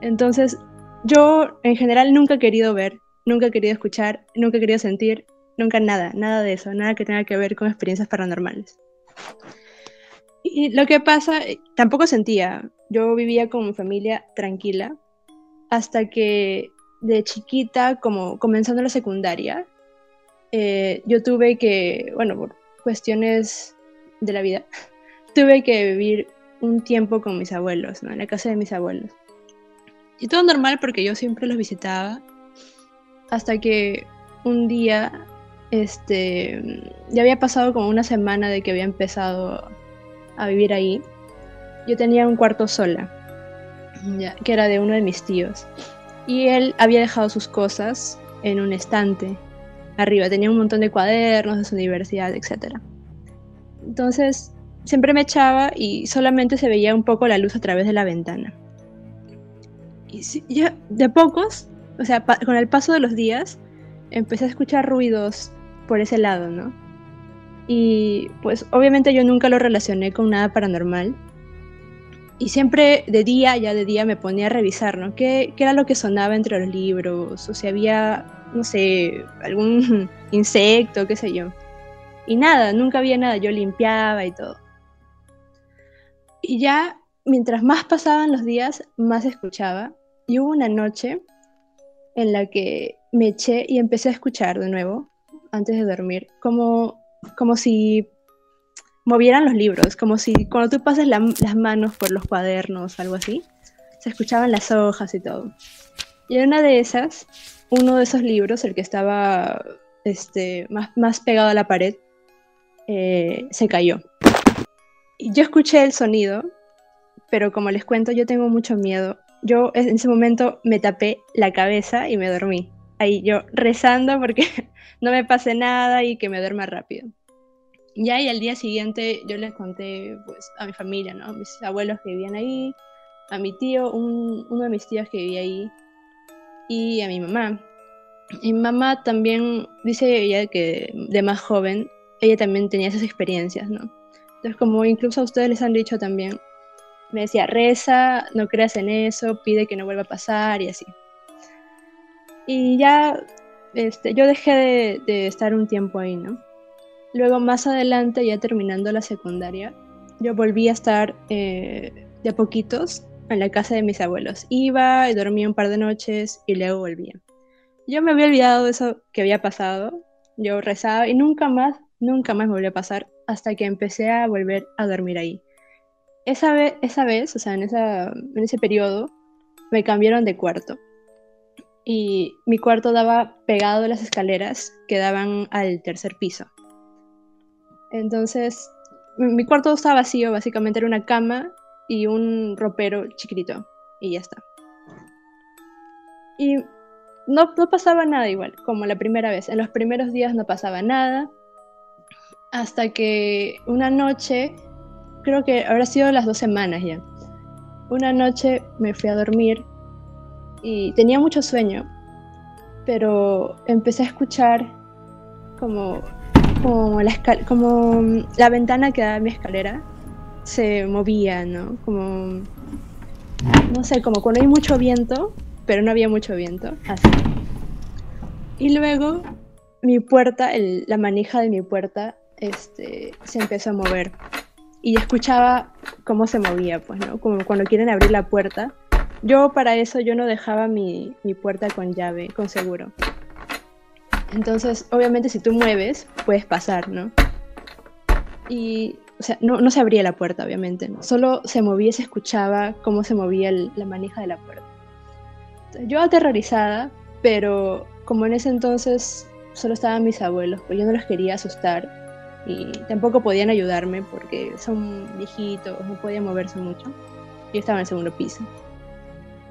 Entonces, yo en general nunca he querido ver, nunca he querido escuchar, nunca he querido sentir, nunca nada, nada de eso, nada que tenga que ver con experiencias paranormales. Y lo que pasa, tampoco sentía, yo vivía con mi familia tranquila hasta que de chiquita, como comenzando la secundaria, eh, yo tuve que, bueno, por cuestiones de la vida, [LAUGHS] tuve que vivir un tiempo con mis abuelos, ¿no? En la casa de mis abuelos. Y todo normal porque yo siempre los visitaba, hasta que un día, este, ya había pasado como una semana de que había empezado a vivir ahí. Yo tenía un cuarto sola, que era de uno de mis tíos. Y él había dejado sus cosas en un estante arriba. Tenía un montón de cuadernos de su universidad, etc. Entonces, siempre me echaba y solamente se veía un poco la luz a través de la ventana. Y ya, de pocos, o sea, con el paso de los días, empecé a escuchar ruidos por ese lado, ¿no? Y pues obviamente yo nunca lo relacioné con nada paranormal. Y siempre de día, ya de día, me ponía a revisar, ¿no? ¿Qué, qué era lo que sonaba entre los libros? O si había, no sé, algún [LAUGHS] insecto, qué sé yo. Y nada, nunca había nada, yo limpiaba y todo. Y ya, mientras más pasaban los días, más escuchaba. Y hubo una noche en la que me eché y empecé a escuchar de nuevo, antes de dormir, como como si movieran los libros, como si cuando tú pasas las manos por los cuadernos, algo así, se escuchaban las hojas y todo. Y en una de esas, uno de esos libros, el que estaba este, más, más pegado a la pared, eh, se cayó. Y yo escuché el sonido, pero como les cuento, yo tengo mucho miedo. Yo en ese momento me tapé la cabeza y me dormí. Ahí yo rezando porque [LAUGHS] no me pase nada y que me duerma rápido. Ya y al día siguiente yo les conté pues a mi familia, ¿no? Mis abuelos que vivían ahí, a mi tío, uno de mis tíos que vivía ahí y a mi mamá. Y mi mamá también dice ella que de más joven ella también tenía esas experiencias, ¿no? Entonces como incluso a ustedes les han dicho también, me decía, reza, no creas en eso, pide que no vuelva a pasar y así. Y ya este, yo dejé de, estar un tiempo ahí, ¿no? Luego más adelante, ya terminando la secundaria, yo volví a estar eh, de poquitos en la casa de mis abuelos. Iba y dormía un par de noches y luego volvía. Yo me había olvidado de eso que había pasado. Yo rezaba y nunca más, nunca más me volvió a pasar hasta que empecé a volver a dormir ahí. Esa, vez, esa vez, o sea, en, esa, en ese periodo, me cambiaron de cuarto y mi cuarto daba pegado a las escaleras que daban al tercer piso. Entonces, mi cuarto estaba vacío, básicamente era una cama y un ropero chiquitito, y ya está. Y no, pasaba nada igual, como la primera vez. En los primeros días no pasaba nada, hasta que una noche, creo que habrá sido las dos semanas ya, una noche me fui a dormir y tenía mucho sueño, pero empecé a escuchar como, como, la, como la ventana que daba mi escalera se movía, ¿no? Como, no sé, como cuando hay mucho viento, pero no había mucho viento, así. Y luego mi puerta, la manija de mi puerta, este, se empezó a mover. Y escuchaba cómo se movía, pues, ¿no? Como cuando quieren abrir la puerta yo para eso yo no dejaba mi, puerta con llave, con seguro. Entonces, obviamente si tú mueves, puedes pasar, ¿no? Y, o sea, no, se abría la puerta, obviamente, Solo se movía, se escuchaba cómo se movía la manija de la puerta. Yo aterrorizada, pero como en ese entonces solo estaban mis abuelos, pues yo no los quería asustar y tampoco podían ayudarme porque son viejitos, no podían moverse mucho. Yo estaba en el segundo piso.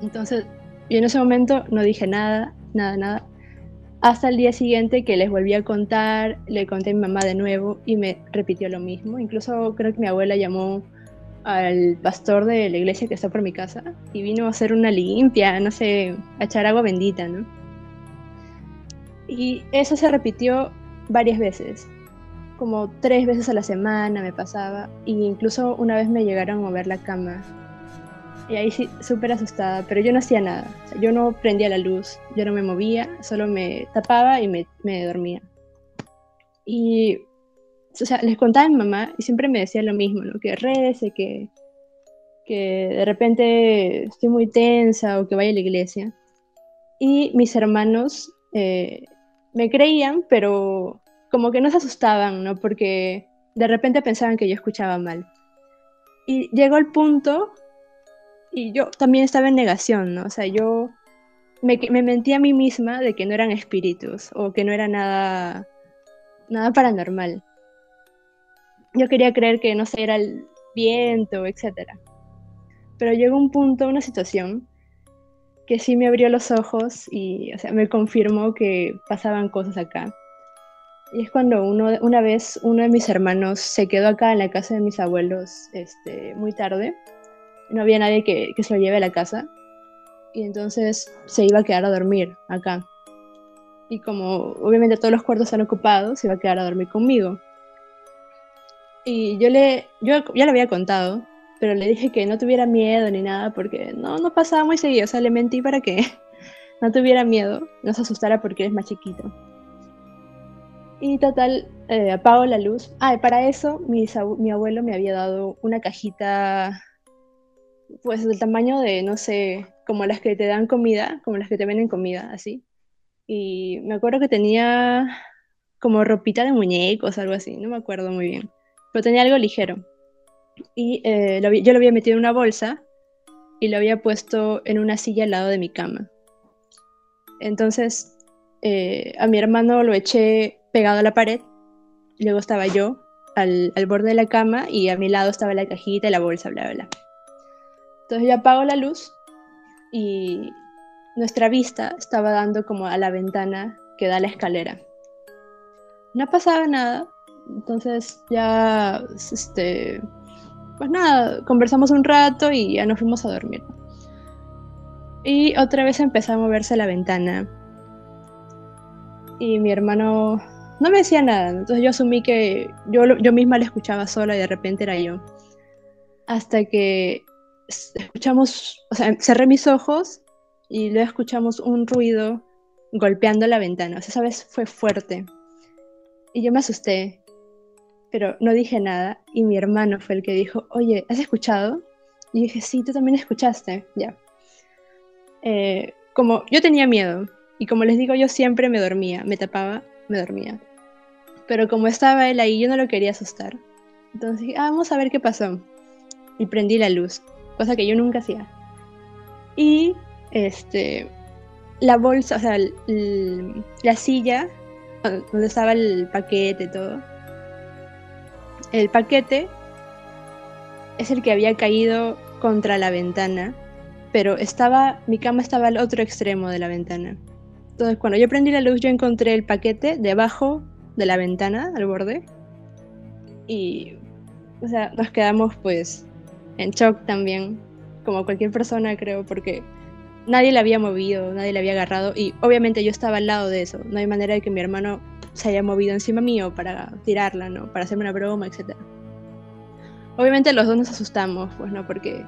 Entonces, yo en ese momento no dije nada, nada, nada. Hasta el día siguiente que les volví a contar, le conté a mi mamá de nuevo y me repitió lo mismo. Incluso creo que mi abuela llamó al pastor de la iglesia que está por mi casa y vino a hacer una limpia, no sé, a echar agua bendita, ¿no? Y eso se repitió varias veces, como tres veces a la semana me pasaba, e incluso una vez me llegaron a mover la cama. Y ahí sí, súper asustada, pero yo no hacía nada. yo no prendía la luz, yo no me movía, solo me tapaba y me, me dormía. Y o sea, les contaba a mi mamá y siempre me decía lo mismo, ¿no? Que rece, que, que de repente estoy muy tensa o que vaya a la iglesia. Y mis hermanos eh, me creían, pero como que no se asustaban, ¿no? Porque de repente pensaban que yo escuchaba mal. Y llegó el punto, y yo también estaba en negación, ¿no? O sea, yo me, me mentí a mí misma de que no eran espíritus o que no era nada, nada paranormal yo quería creer que, no sé, era el viento, etc. Pero llegó un punto, una situación, que sí me abrió los ojos y, o sea, me confirmó que pasaban cosas acá. Y es cuando uno, una vez uno de mis hermanos se quedó acá en la casa de mis abuelos este, muy tarde. No había nadie que, que se lo lleve a la casa. Y entonces se iba a quedar a dormir acá. Y como obviamente todos los cuartos están ocupados, se iba a quedar a dormir conmigo. Y yo le, yo ya le había contado, pero le dije que no tuviera miedo ni nada porque no, no pasaba muy seguido, o sea, le mentí para que [LAUGHS] no tuviera miedo, no se asustara porque es más chiquito. Y total, eh, apago la luz. Ah, y para eso mi, mi abuelo me había dado una cajita, pues del tamaño de, no sé, como las que te dan comida, como las que te venden comida, así. Y me acuerdo que tenía como ropita de muñecos, algo así, no me acuerdo muy bien pero tenía algo ligero. Y eh, yo lo había metido en una bolsa y lo había puesto en una silla al lado de mi cama. Entonces eh, a mi hermano lo eché pegado a la pared, luego estaba yo al, al, borde de la cama y a mi lado estaba la cajita y la bolsa, bla, bla, bla. Entonces yo apago la luz y nuestra vista estaba dando como a la ventana que da la escalera. No pasaba nada, entonces ya, este, pues nada, conversamos un rato y ya nos fuimos a dormir. Y otra vez empezó a moverse la ventana. Y mi hermano no me decía nada, entonces yo asumí que yo, yo misma la escuchaba sola y de repente era yo. Hasta que escuchamos, o sea, cerré mis ojos y luego escuchamos un ruido golpeando la ventana. O sea, esa vez fue fuerte. Y yo me asusté pero no dije nada y mi hermano fue el que dijo, oye, ¿has escuchado? Y dije, sí, tú también escuchaste, ya. Eh, como yo tenía miedo y como les digo, yo siempre me dormía, me tapaba, me dormía. Pero como estaba él ahí, yo no lo quería asustar. Entonces dije, ah, vamos a ver qué pasó. Y prendí la luz, cosa que yo nunca hacía. Y este, la bolsa, o sea, la silla donde estaba el paquete y todo, el paquete es el que había caído contra la ventana, pero estaba, mi cama estaba al otro extremo de la ventana. Entonces, cuando yo prendí la luz, yo encontré el paquete debajo de la ventana, al borde. Y, o sea, nos quedamos pues en shock también, como cualquier persona, creo, porque nadie la había movido, nadie la había agarrado. Y obviamente yo estaba al lado de eso. No hay manera de que mi hermano se haya movido encima mío para tirarla, ¿no? Para hacerme una broma, etc. Obviamente los dos nos asustamos, pues, ¿no? Porque,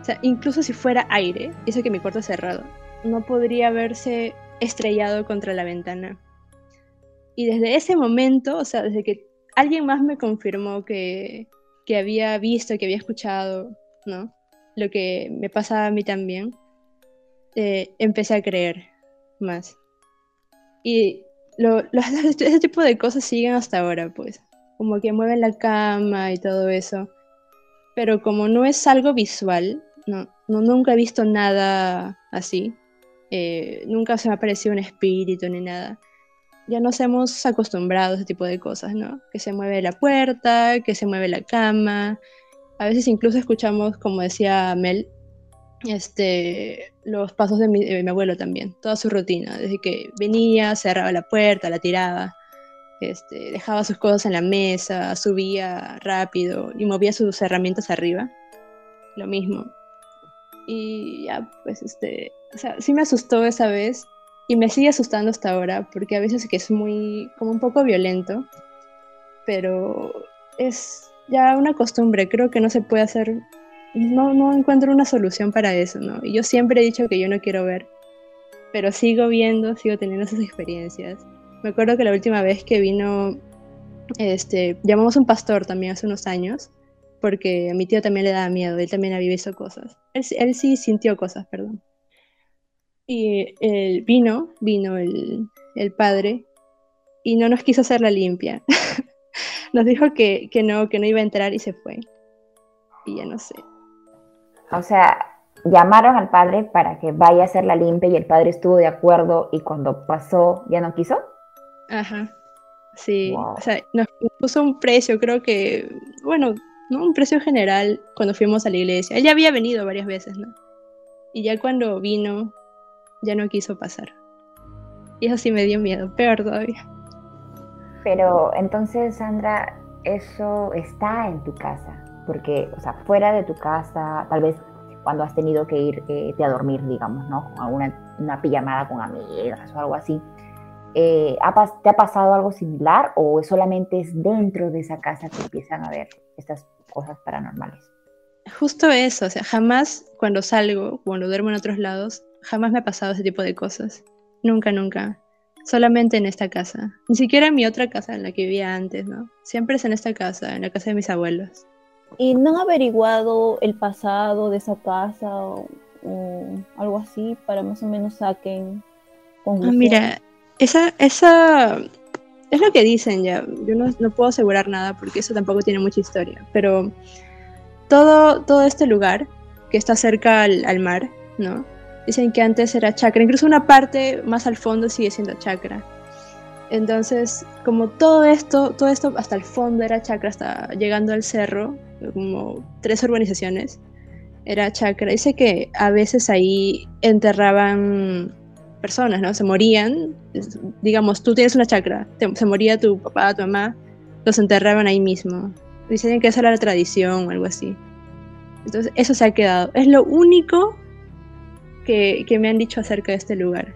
o sea, incluso si fuera aire, eso que mi cuarto es cerrado, no podría haberse estrellado contra la ventana. Y desde ese momento, o sea, desde que alguien más me confirmó que, que había visto, que había escuchado, ¿no? Lo que me pasaba a mí también, eh, empecé a creer más. Y [LAUGHS] ese tipo de cosas siguen hasta ahora, pues. Como que mueven la cama y todo eso. Pero como no es algo visual, no, no nunca he visto nada así. Eh, nunca se me ha aparecido un espíritu ni nada. Ya nos hemos acostumbrado a ese tipo de cosas, ¿no? Que se mueve la puerta, que se mueve la cama. A veces incluso escuchamos, como decía Mel, este, los pasos de mi, abuelo también, toda su rutina, desde que venía, cerraba la puerta, la tiraba, este, dejaba sus cosas en la mesa, subía rápido y movía sus herramientas arriba. lo mismo. Y ya, pues, este, o sea, sí me asustó esa vez y me sigue asustando hasta ahora, porque a veces que es muy, como un poco violento, pero es ya una costumbre, creo que no se puede hacer, no, no encuentro una solución para eso, ¿no? Y yo siempre he dicho que yo no quiero ver, pero sigo viendo, sigo teniendo esas experiencias. Me acuerdo que la última vez que vino, este, llamamos a un pastor también hace unos años, porque a mi tío también le daba miedo, él también había visto cosas. Él, sí sintió cosas, perdón. Y él vino, vino el, el padre, y no nos quiso hacer la limpia. [LAUGHS] nos dijo que, que no, que no iba a entrar y se fue. Y ya no sé. O sea, llamaron al padre para que vaya a hacer la limpia y el padre estuvo de acuerdo y cuando pasó ya no quiso. Ajá. Sí, o sea, nos puso un precio, creo que, bueno, ¿no? Un precio general cuando fuimos a la iglesia. Él ya había venido varias veces, ¿no? Y ya cuando vino, ya no quiso pasar. Y eso sí me dio miedo, peor todavía. Pero entonces, Sandra, eso está en tu casa, porque, o sea, fuera de tu casa, tal vez cuando has tenido que irte eh, a dormir, digamos, ¿no? Con alguna una pijamada con amigas o algo así. Eh, ¿Te ha pasado algo similar o solamente es dentro de esa casa que empiezan a ver estas cosas paranormales? Justo eso, o sea, jamás cuando salgo, cuando duermo en otros lados, jamás me ha pasado ese tipo de cosas. Nunca, nunca. Solamente en esta casa. Ni siquiera en mi otra casa en la que vivía antes, ¿no? Siempre es en esta casa, en la casa de mis abuelos. ¿Y no han averiguado el pasado de esa casa o, algo así para más o menos saquen ah, mira, esa, esa es lo que dicen ya. Yo no, no, puedo asegurar nada porque eso tampoco tiene mucha historia. Pero todo, todo este lugar que está cerca al, al mar, ¿no? Dicen que antes era chakra, incluso una parte más al fondo sigue siendo chakra. Entonces, como todo esto, todo esto hasta el fondo era chakra, hasta llegando al cerro, como tres urbanizaciones, era chakra. Dice que a veces ahí enterraban personas, ¿no? Se morían, digamos, tú tienes una chakra, se moría tu papá, tu mamá, los enterraban ahí mismo. Dicen que esa era la tradición o algo así. Entonces, eso se ha quedado. Es lo único que, me han dicho acerca de este lugar.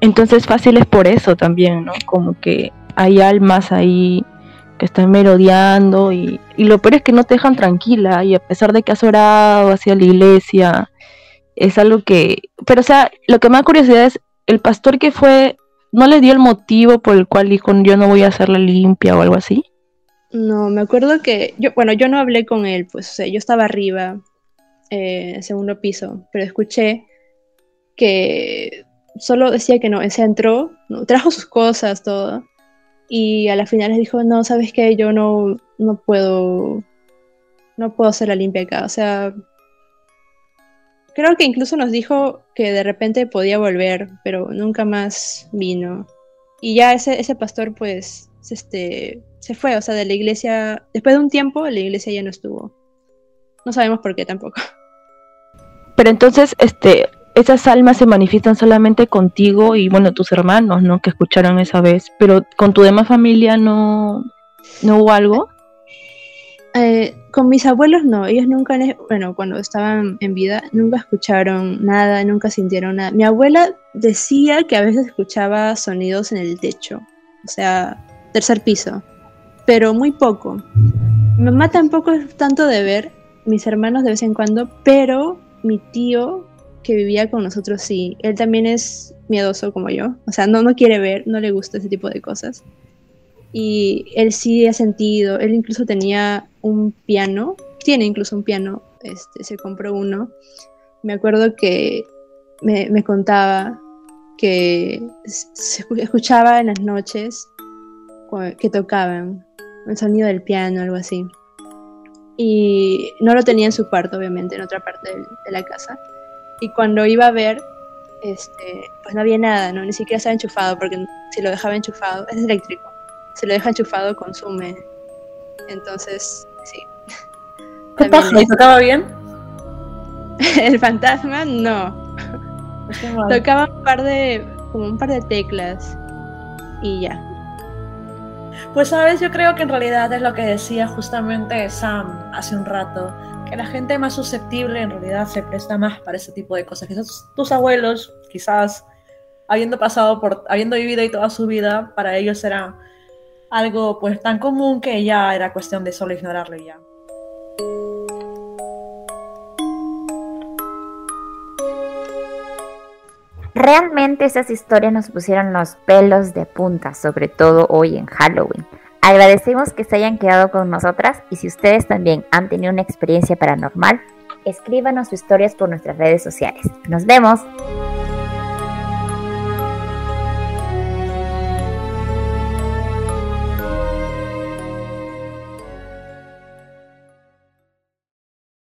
Entonces fácil es por eso también, ¿no? Como que hay almas ahí que están merodeando y, y, lo peor es que no te dejan tranquila y a pesar de que has orado hacia la iglesia, es algo que... Pero o sea, lo que me da curiosidad es, el pastor que fue, ¿no le dio el motivo por el cual dijo yo no voy a hacer la limpia o algo así? No, me acuerdo que, yo, bueno, yo no hablé con él, pues o sea, yo estaba arriba eh, segundo piso, pero escuché que solo decía que no, se entró, trajo sus cosas, todo, y a la final les dijo, no, ¿sabes qué? Yo no, no puedo, no puedo hacer la limpia acá, o sea, creo que incluso nos dijo que de repente podía volver, pero nunca más vino. Y ya ese, ese pastor pues este, se fue, o sea, de la iglesia, después de un tiempo la iglesia ya no estuvo. No sabemos por qué tampoco. [LAUGHS] Pero entonces, este, esas almas se manifiestan solamente contigo y bueno, tus hermanos, ¿no? Que escucharon esa vez, pero con tu demás familia no, no hubo algo. Eh, con mis abuelos no, ellos nunca, bueno, cuando estaban en vida, nunca escucharon nada, nunca sintieron nada. Mi abuela decía que a veces escuchaba sonidos en el techo, o sea, tercer piso, pero muy poco. Mi mamá tampoco es tanto de ver, mis hermanos de vez en cuando, pero mi tío que vivía con nosotros sí, él también es miedoso como yo, o sea, no, no quiere ver, no le gusta ese tipo de cosas. Y él sí ha sentido, él incluso tenía un piano, tiene incluso un piano, este, se compró uno. Me acuerdo que me, me contaba que se escuchaba en las noches que tocaban el sonido del piano, algo así y no lo tenía en su cuarto, obviamente, en otra parte de, la casa. Y cuando iba a ver, este, pues no había nada, ¿no? Ni siquiera estaba enchufado, porque si lo dejaba enchufado, es eléctrico, si lo deja enchufado consume. Entonces, sí. ¿Qué tocaba bien? [LAUGHS] El fantasma, no. Tocaba un par de, como un par de teclas y ya. Pues sabes, yo creo que en realidad es lo que decía justamente Sam hace un rato, que la gente más susceptible en realidad se presta más para ese tipo de cosas. Quizás tus abuelos, quizás habiendo pasado por, habiendo vivido ahí toda su vida, para ellos era algo pues tan común que ya era cuestión de solo ignorarlo ya. Realmente esas historias nos pusieron los pelos de punta, sobre todo hoy en Halloween. Agradecemos que se hayan quedado con nosotras y si ustedes también han tenido una experiencia paranormal, escríbanos sus historias por nuestras redes sociales. Nos vemos.